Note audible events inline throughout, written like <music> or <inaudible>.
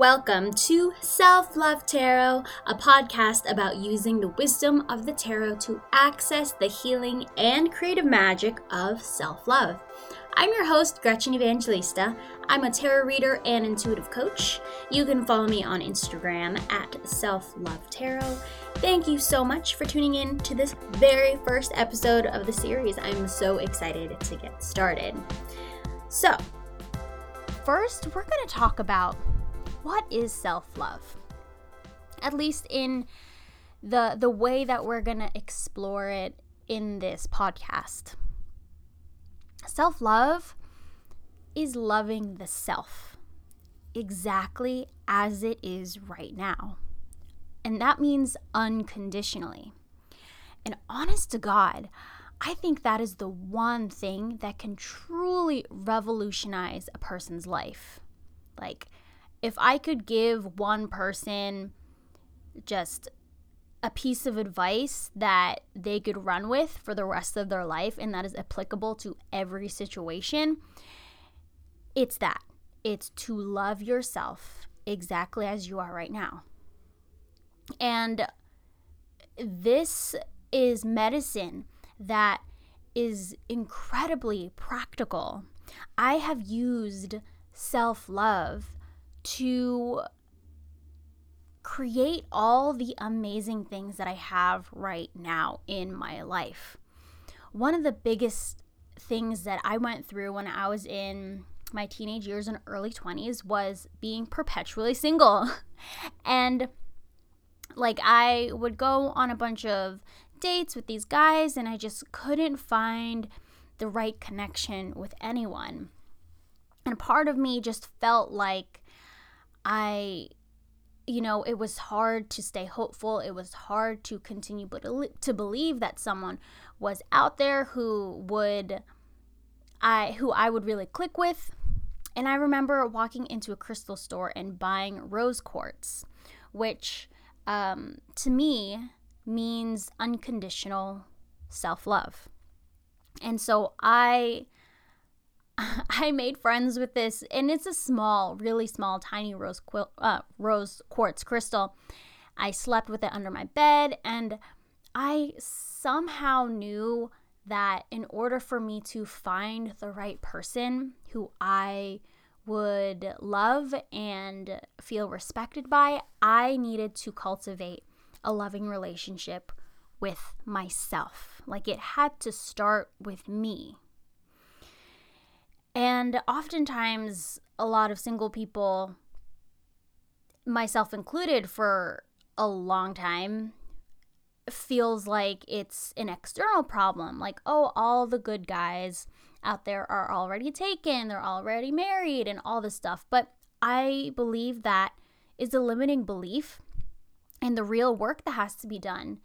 Welcome to Self Love Tarot, a podcast about using the wisdom of the tarot to access the healing and creative magic of self love. I'm your host, Gretchen Evangelista. I'm a tarot reader and intuitive coach. You can follow me on Instagram at Self Love Tarot. Thank you so much for tuning in to this very first episode of the series. I'm so excited to get started. So, first, we're going to talk about what is self-love. At least in the the way that we're going to explore it in this podcast. Self-love is loving the self exactly as it is right now. And that means unconditionally. And honest to God, I think that is the one thing that can truly revolutionize a person's life. Like, if I could give one person just a piece of advice that they could run with for the rest of their life and that is applicable to every situation, it's that. It's to love yourself exactly as you are right now. And this is medicine that is incredibly practical. I have used self love to create all the amazing things that I have right now in my life. One of the biggest things that I went through when I was in my teenage years and early 20s was being perpetually single. <laughs> and like I would go on a bunch of dates with these guys and I just couldn't find the right connection with anyone. And part of me just felt like I you know, it was hard to stay hopeful. It was hard to continue but to believe that someone was out there who would I who I would really click with. And I remember walking into a crystal store and buying rose quartz, which um, to me means unconditional self love. And so I <laughs> I made friends with this, and it's a small, really small, tiny rose quil- uh, rose quartz crystal. I slept with it under my bed, and I somehow knew that in order for me to find the right person who I would love and feel respected by, I needed to cultivate a loving relationship with myself. Like it had to start with me. And oftentimes, a lot of single people, myself included, for a long time, feels like it's an external problem. Like, oh, all the good guys out there are already taken, they're already married, and all this stuff. But I believe that is a limiting belief and the real work that has to be done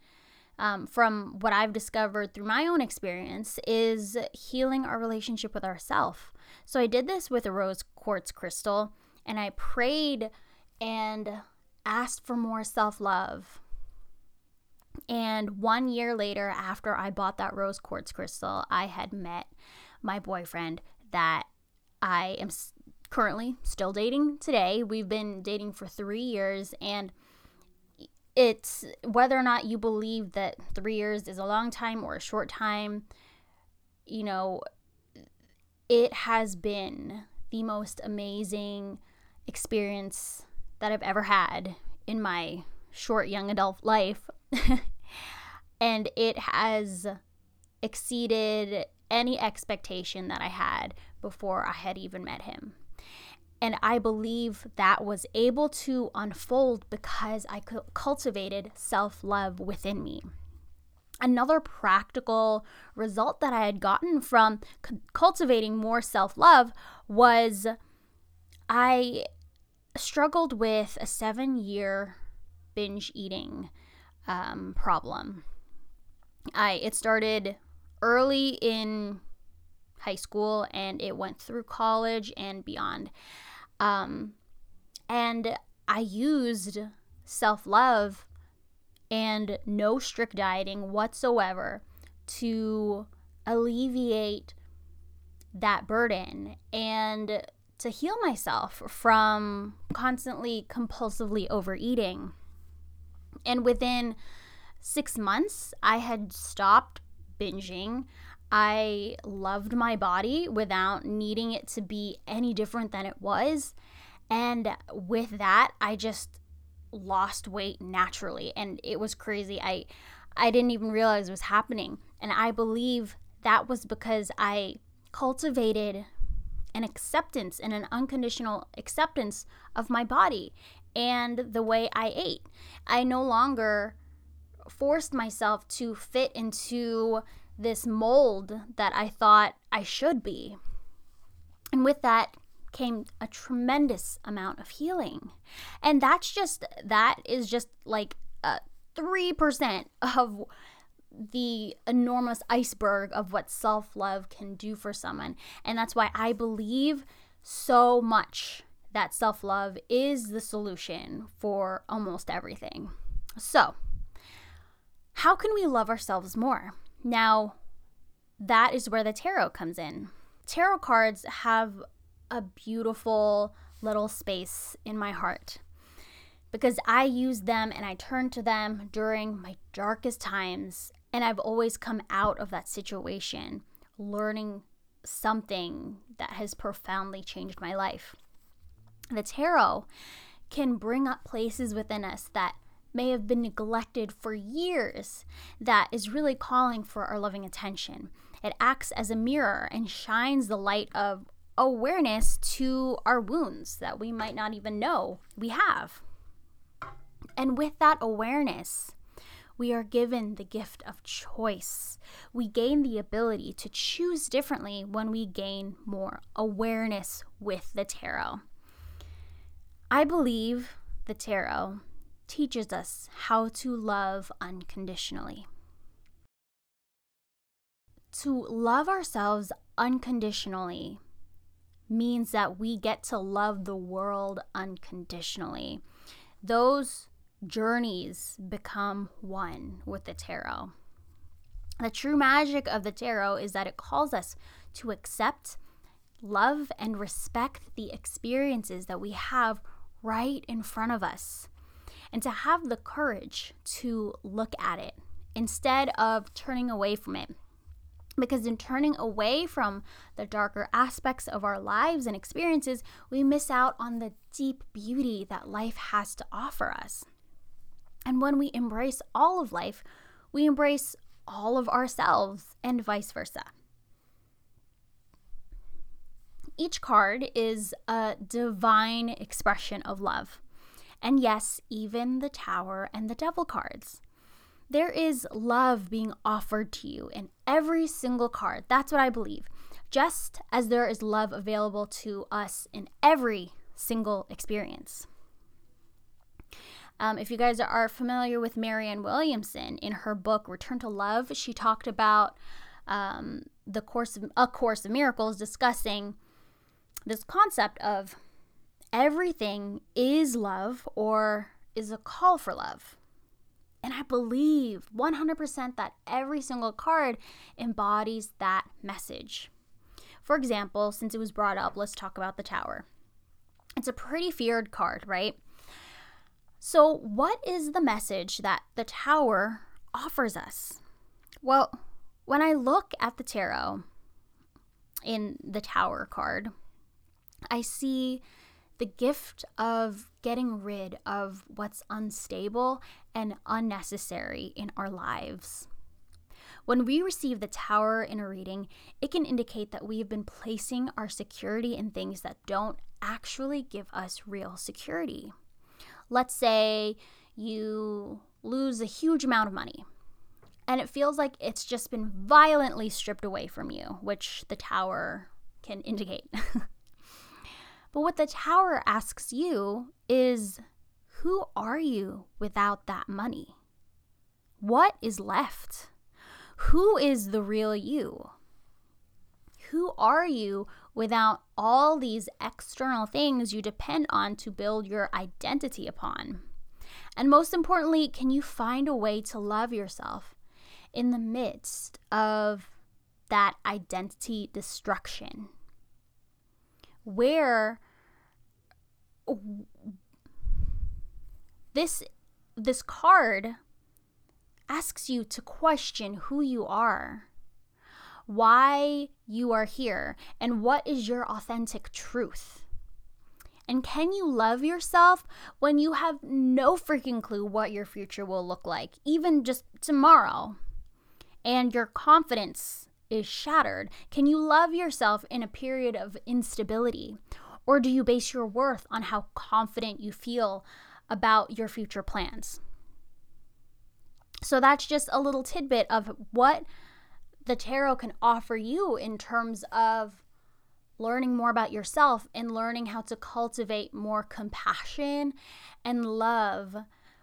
um, from what I've discovered through my own experience is healing our relationship with ourselves. So I did this with a rose quartz crystal and I prayed and asked for more self love. And one year later, after I bought that rose quartz crystal, I had met my boyfriend that I am currently still dating today. We've been dating for three years and it's whether or not you believe that three years is a long time or a short time, you know, it has been the most amazing experience that I've ever had in my short young adult life. <laughs> and it has exceeded any expectation that I had before I had even met him. And I believe that was able to unfold because I cultivated self love within me. Another practical result that I had gotten from c- cultivating more self love was I struggled with a seven year binge eating um, problem. I it started early in high school and it went through college and beyond. Um, and I used self love and no strict dieting whatsoever to alleviate that burden and to heal myself from constantly compulsively overeating. And within six months, I had stopped binging. I loved my body without needing it to be any different than it was. And with that, I just lost weight naturally and it was crazy. I I didn't even realize it was happening. And I believe that was because I cultivated an acceptance and an unconditional acceptance of my body and the way I ate. I no longer forced myself to fit into this mold that I thought I should be. And with that came a tremendous amount of healing. And that's just, that is just like a 3% of the enormous iceberg of what self love can do for someone. And that's why I believe so much that self love is the solution for almost everything. So, how can we love ourselves more? Now, that is where the tarot comes in. Tarot cards have a beautiful little space in my heart because I use them and I turn to them during my darkest times. And I've always come out of that situation learning something that has profoundly changed my life. The tarot can bring up places within us that may have been neglected for years that is really calling for our loving attention. It acts as a mirror and shines the light of awareness to our wounds that we might not even know we have. And with that awareness, we are given the gift of choice. We gain the ability to choose differently when we gain more awareness with the tarot. I believe the tarot teaches us how to love unconditionally. To love ourselves unconditionally means that we get to love the world unconditionally. Those journeys become one with the tarot. The true magic of the tarot is that it calls us to accept, love, and respect the experiences that we have right in front of us and to have the courage to look at it instead of turning away from it. Because in turning away from the darker aspects of our lives and experiences, we miss out on the deep beauty that life has to offer us. And when we embrace all of life, we embrace all of ourselves and vice versa. Each card is a divine expression of love and yes, even the Tower and the Devil cards. There is love being offered to you in every single card. That's what I believe. Just as there is love available to us in every single experience. Um, if you guys are familiar with Marianne Williamson, in her book Return to Love, she talked about um, the course of a course of miracles, discussing this concept of everything is love or is a call for love. And I believe 100% that every single card embodies that message. For example, since it was brought up, let's talk about the tower. It's a pretty feared card, right? So, what is the message that the tower offers us? Well, when I look at the tarot in the tower card, I see the gift of getting rid of what's unstable and unnecessary in our lives. When we receive the tower in a reading, it can indicate that we have been placing our security in things that don't actually give us real security. Let's say you lose a huge amount of money and it feels like it's just been violently stripped away from you, which the tower can indicate. <laughs> But what the tower asks you is who are you without that money? What is left? Who is the real you? Who are you without all these external things you depend on to build your identity upon? And most importantly, can you find a way to love yourself in the midst of that identity destruction? where this this card asks you to question who you are, why you are here, and what is your authentic truth. And can you love yourself when you have no freaking clue what your future will look like, even just tomorrow? And your confidence is shattered. Can you love yourself in a period of instability? Or do you base your worth on how confident you feel about your future plans? So that's just a little tidbit of what the tarot can offer you in terms of learning more about yourself and learning how to cultivate more compassion and love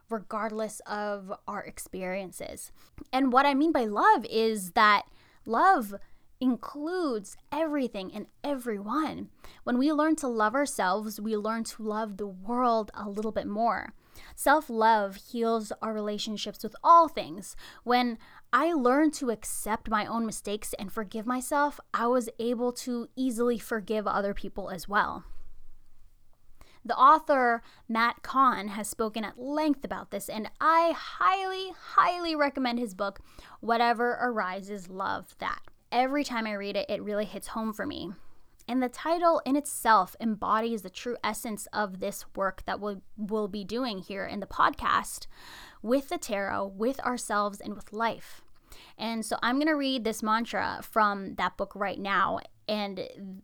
regardless of our experiences. And what I mean by love is that love includes everything and everyone. When we learn to love ourselves, we learn to love the world a little bit more. Self love heals our relationships with all things. When I learned to accept my own mistakes and forgive myself, I was able to easily forgive other people as well. The author Matt Kahn has spoken at length about this, and I highly, highly recommend his book, Whatever Arises, Love That. Every time I read it, it really hits home for me. And the title in itself embodies the true essence of this work that we'll, we'll be doing here in the podcast with the tarot, with ourselves, and with life. And so I'm going to read this mantra from that book right now. And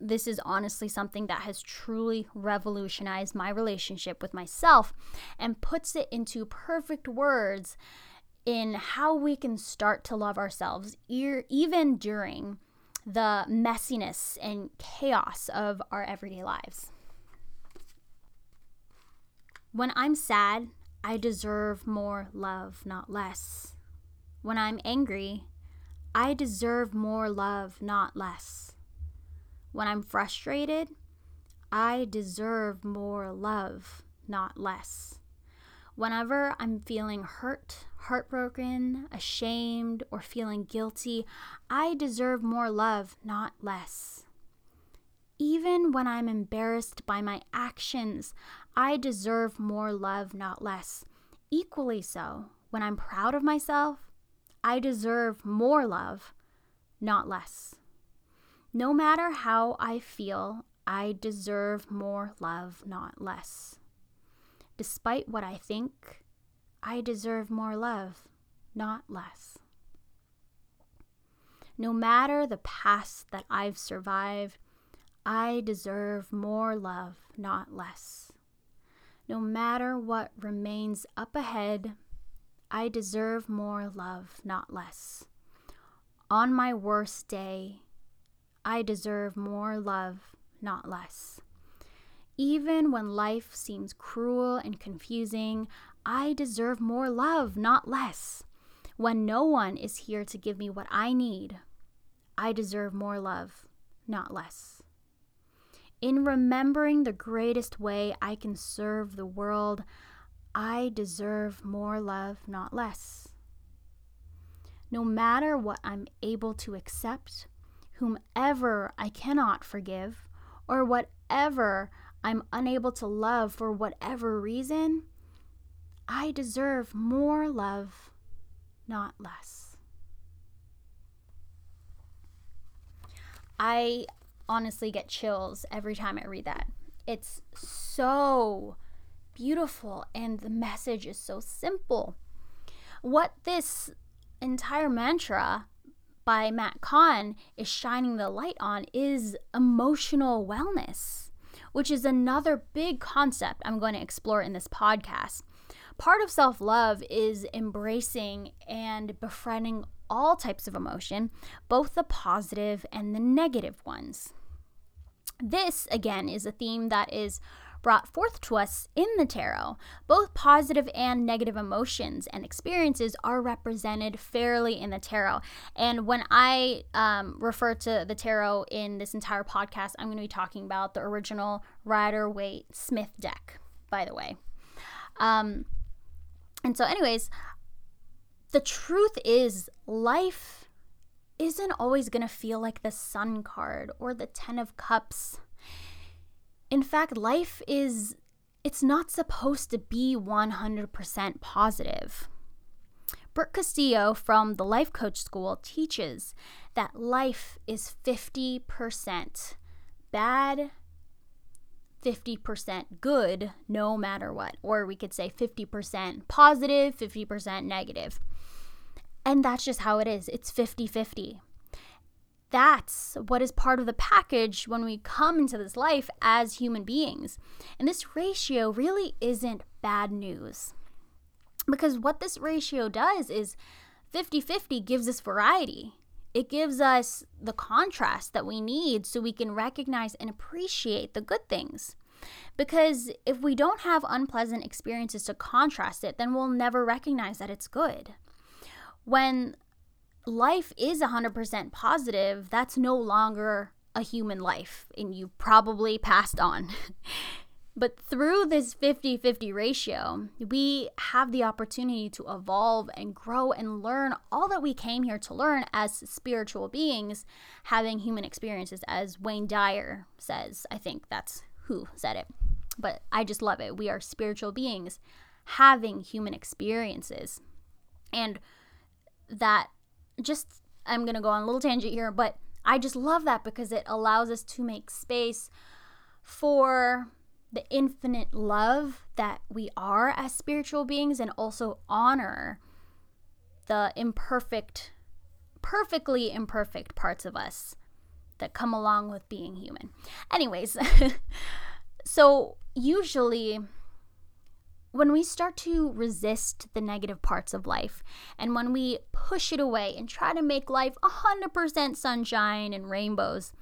this is honestly something that has truly revolutionized my relationship with myself and puts it into perfect words in how we can start to love ourselves, even during the messiness and chaos of our everyday lives. When I'm sad, I deserve more love, not less. When I'm angry, I deserve more love, not less. When I'm frustrated, I deserve more love, not less. Whenever I'm feeling hurt, heartbroken, ashamed, or feeling guilty, I deserve more love, not less. Even when I'm embarrassed by my actions, I deserve more love, not less. Equally so, when I'm proud of myself, I deserve more love, not less. No matter how I feel, I deserve more love, not less. Despite what I think, I deserve more love, not less. No matter the past that I've survived, I deserve more love, not less. No matter what remains up ahead, I deserve more love, not less. On my worst day, I deserve more love, not less. Even when life seems cruel and confusing, I deserve more love, not less. When no one is here to give me what I need, I deserve more love, not less. In remembering the greatest way I can serve the world, I deserve more love, not less. No matter what I'm able to accept, whomever I cannot forgive, or whatever I'm unable to love for whatever reason, I deserve more love, not less. I honestly get chills every time I read that. It's so beautiful and the message is so simple. What this entire mantra by Matt Kahn is shining the light on is emotional wellness which is another big concept I'm going to explore in this podcast. Part of self love is embracing and befriending all types of emotion, both the positive and the negative ones. This, again, is a theme that is brought forth to us in the tarot. Both positive and negative emotions and experiences are represented fairly in the tarot. And when I um, refer to the tarot in this entire podcast, I'm going to be talking about the original Rider Waite Smith deck, by the way. Um, and so, anyways, the truth is, life isn't always going to feel like the Sun card or the Ten of Cups In fact, life is it's not supposed to be 100% positive. Brooke Castillo from the Life Coach School teaches that life is 50% bad, 50% good, no matter what. Or we could say 50% positive, 50% negative. And that's just how it is. It's 50 50. That's what is part of the package when we come into this life as human beings. And this ratio really isn't bad news. Because what this ratio does is 50 50 gives us variety. It gives us the contrast that we need so we can recognize and appreciate the good things. Because if we don't have unpleasant experiences to contrast it, then we'll never recognize that it's good. When life is 100% positive, that's no longer a human life, and you probably passed on. <laughs> But through this 50 50 ratio, we have the opportunity to evolve and grow and learn all that we came here to learn as spiritual beings having human experiences, as Wayne Dyer says. I think that's who said it. But I just love it. We are spiritual beings having human experiences. And that just, I'm to go on a little tangent here, but I just love that because it allows us to make space for the infinite love that we are as spiritual beings and also honor the imperfect, perfectly imperfect parts of us that come along with being human. Anyways, <laughs> so usually when we start to resist the negative parts of life and when we push it away and try to make life 100% sunshine and rainbows,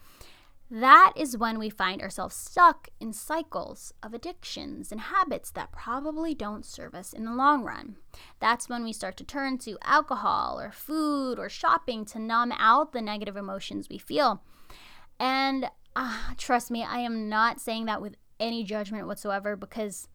that is when we find ourselves stuck in cycles of addictions and habits that probably don't serve us in the long run. That's when we start to turn to alcohol or food or shopping to numb out the negative emotions we feel. And uh, trust me, I am not saying that with any judgment whatsoever because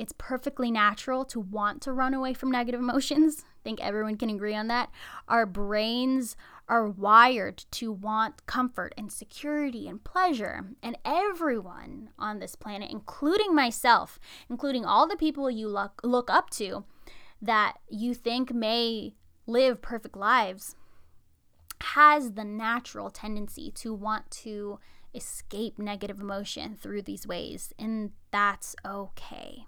it's perfectly natural to want to run away from negative emotions. <laughs> I think everyone can agree on that. Our brains are wired to want comfort and security and pleasure. And everyone on this planet, including myself, including all the people you look, look up to that you think may live perfect lives, has the natural tendency to want to escape negative emotion through these ways. And that's okay.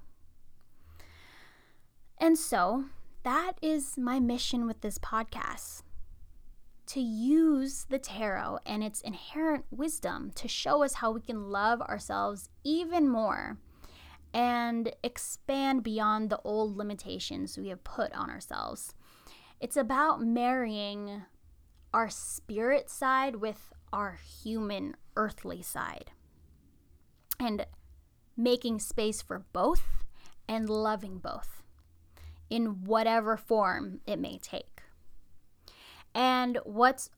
And so, that is my mission with this podcast to use the tarot and its inherent wisdom to show us how we can love ourselves even more and expand beyond the old limitations we have put on ourselves. It's about marrying our spirit side with our human earthly side and making space for both and loving both in whatever form it may take. And what's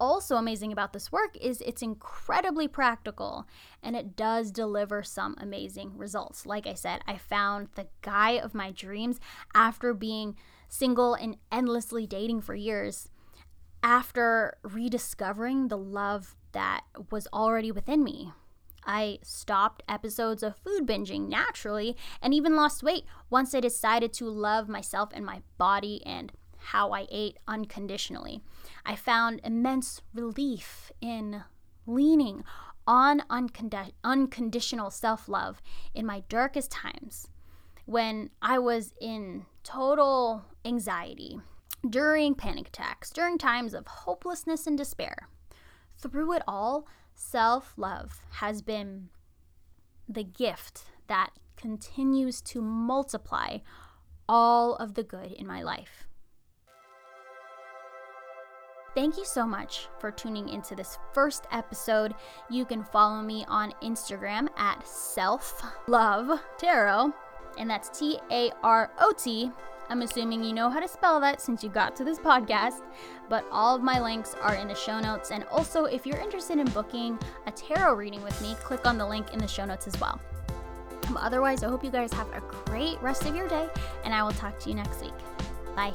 also amazing about this work is it's incredibly practical and it does deliver some amazing results. Like I said, I found the guy of my dreams after being single and endlessly dating for years. After rediscovering the love that was already within me, I stopped episodes of food binging naturally and even lost weight once I decided to love myself and my body and how I ate unconditionally. I found immense relief in leaning on uncondi- unconditional self love in my darkest times when I was in total anxiety, during panic attacks, during times of hopelessness and despair. Through it all, self love has been the gift that continues to multiply all of the good in my life. Thank you so much for tuning into this first episode. You can follow me on Instagram at self love tarot, and that's T A R O T. I'm assuming you know how to spell that since you got to this podcast, but all of my links are in the show notes. And also, if you're interested in booking a tarot reading with me, click on the link in the show notes as well. Otherwise, I hope you guys have a great rest of your day, and I will talk to you next week. Bye.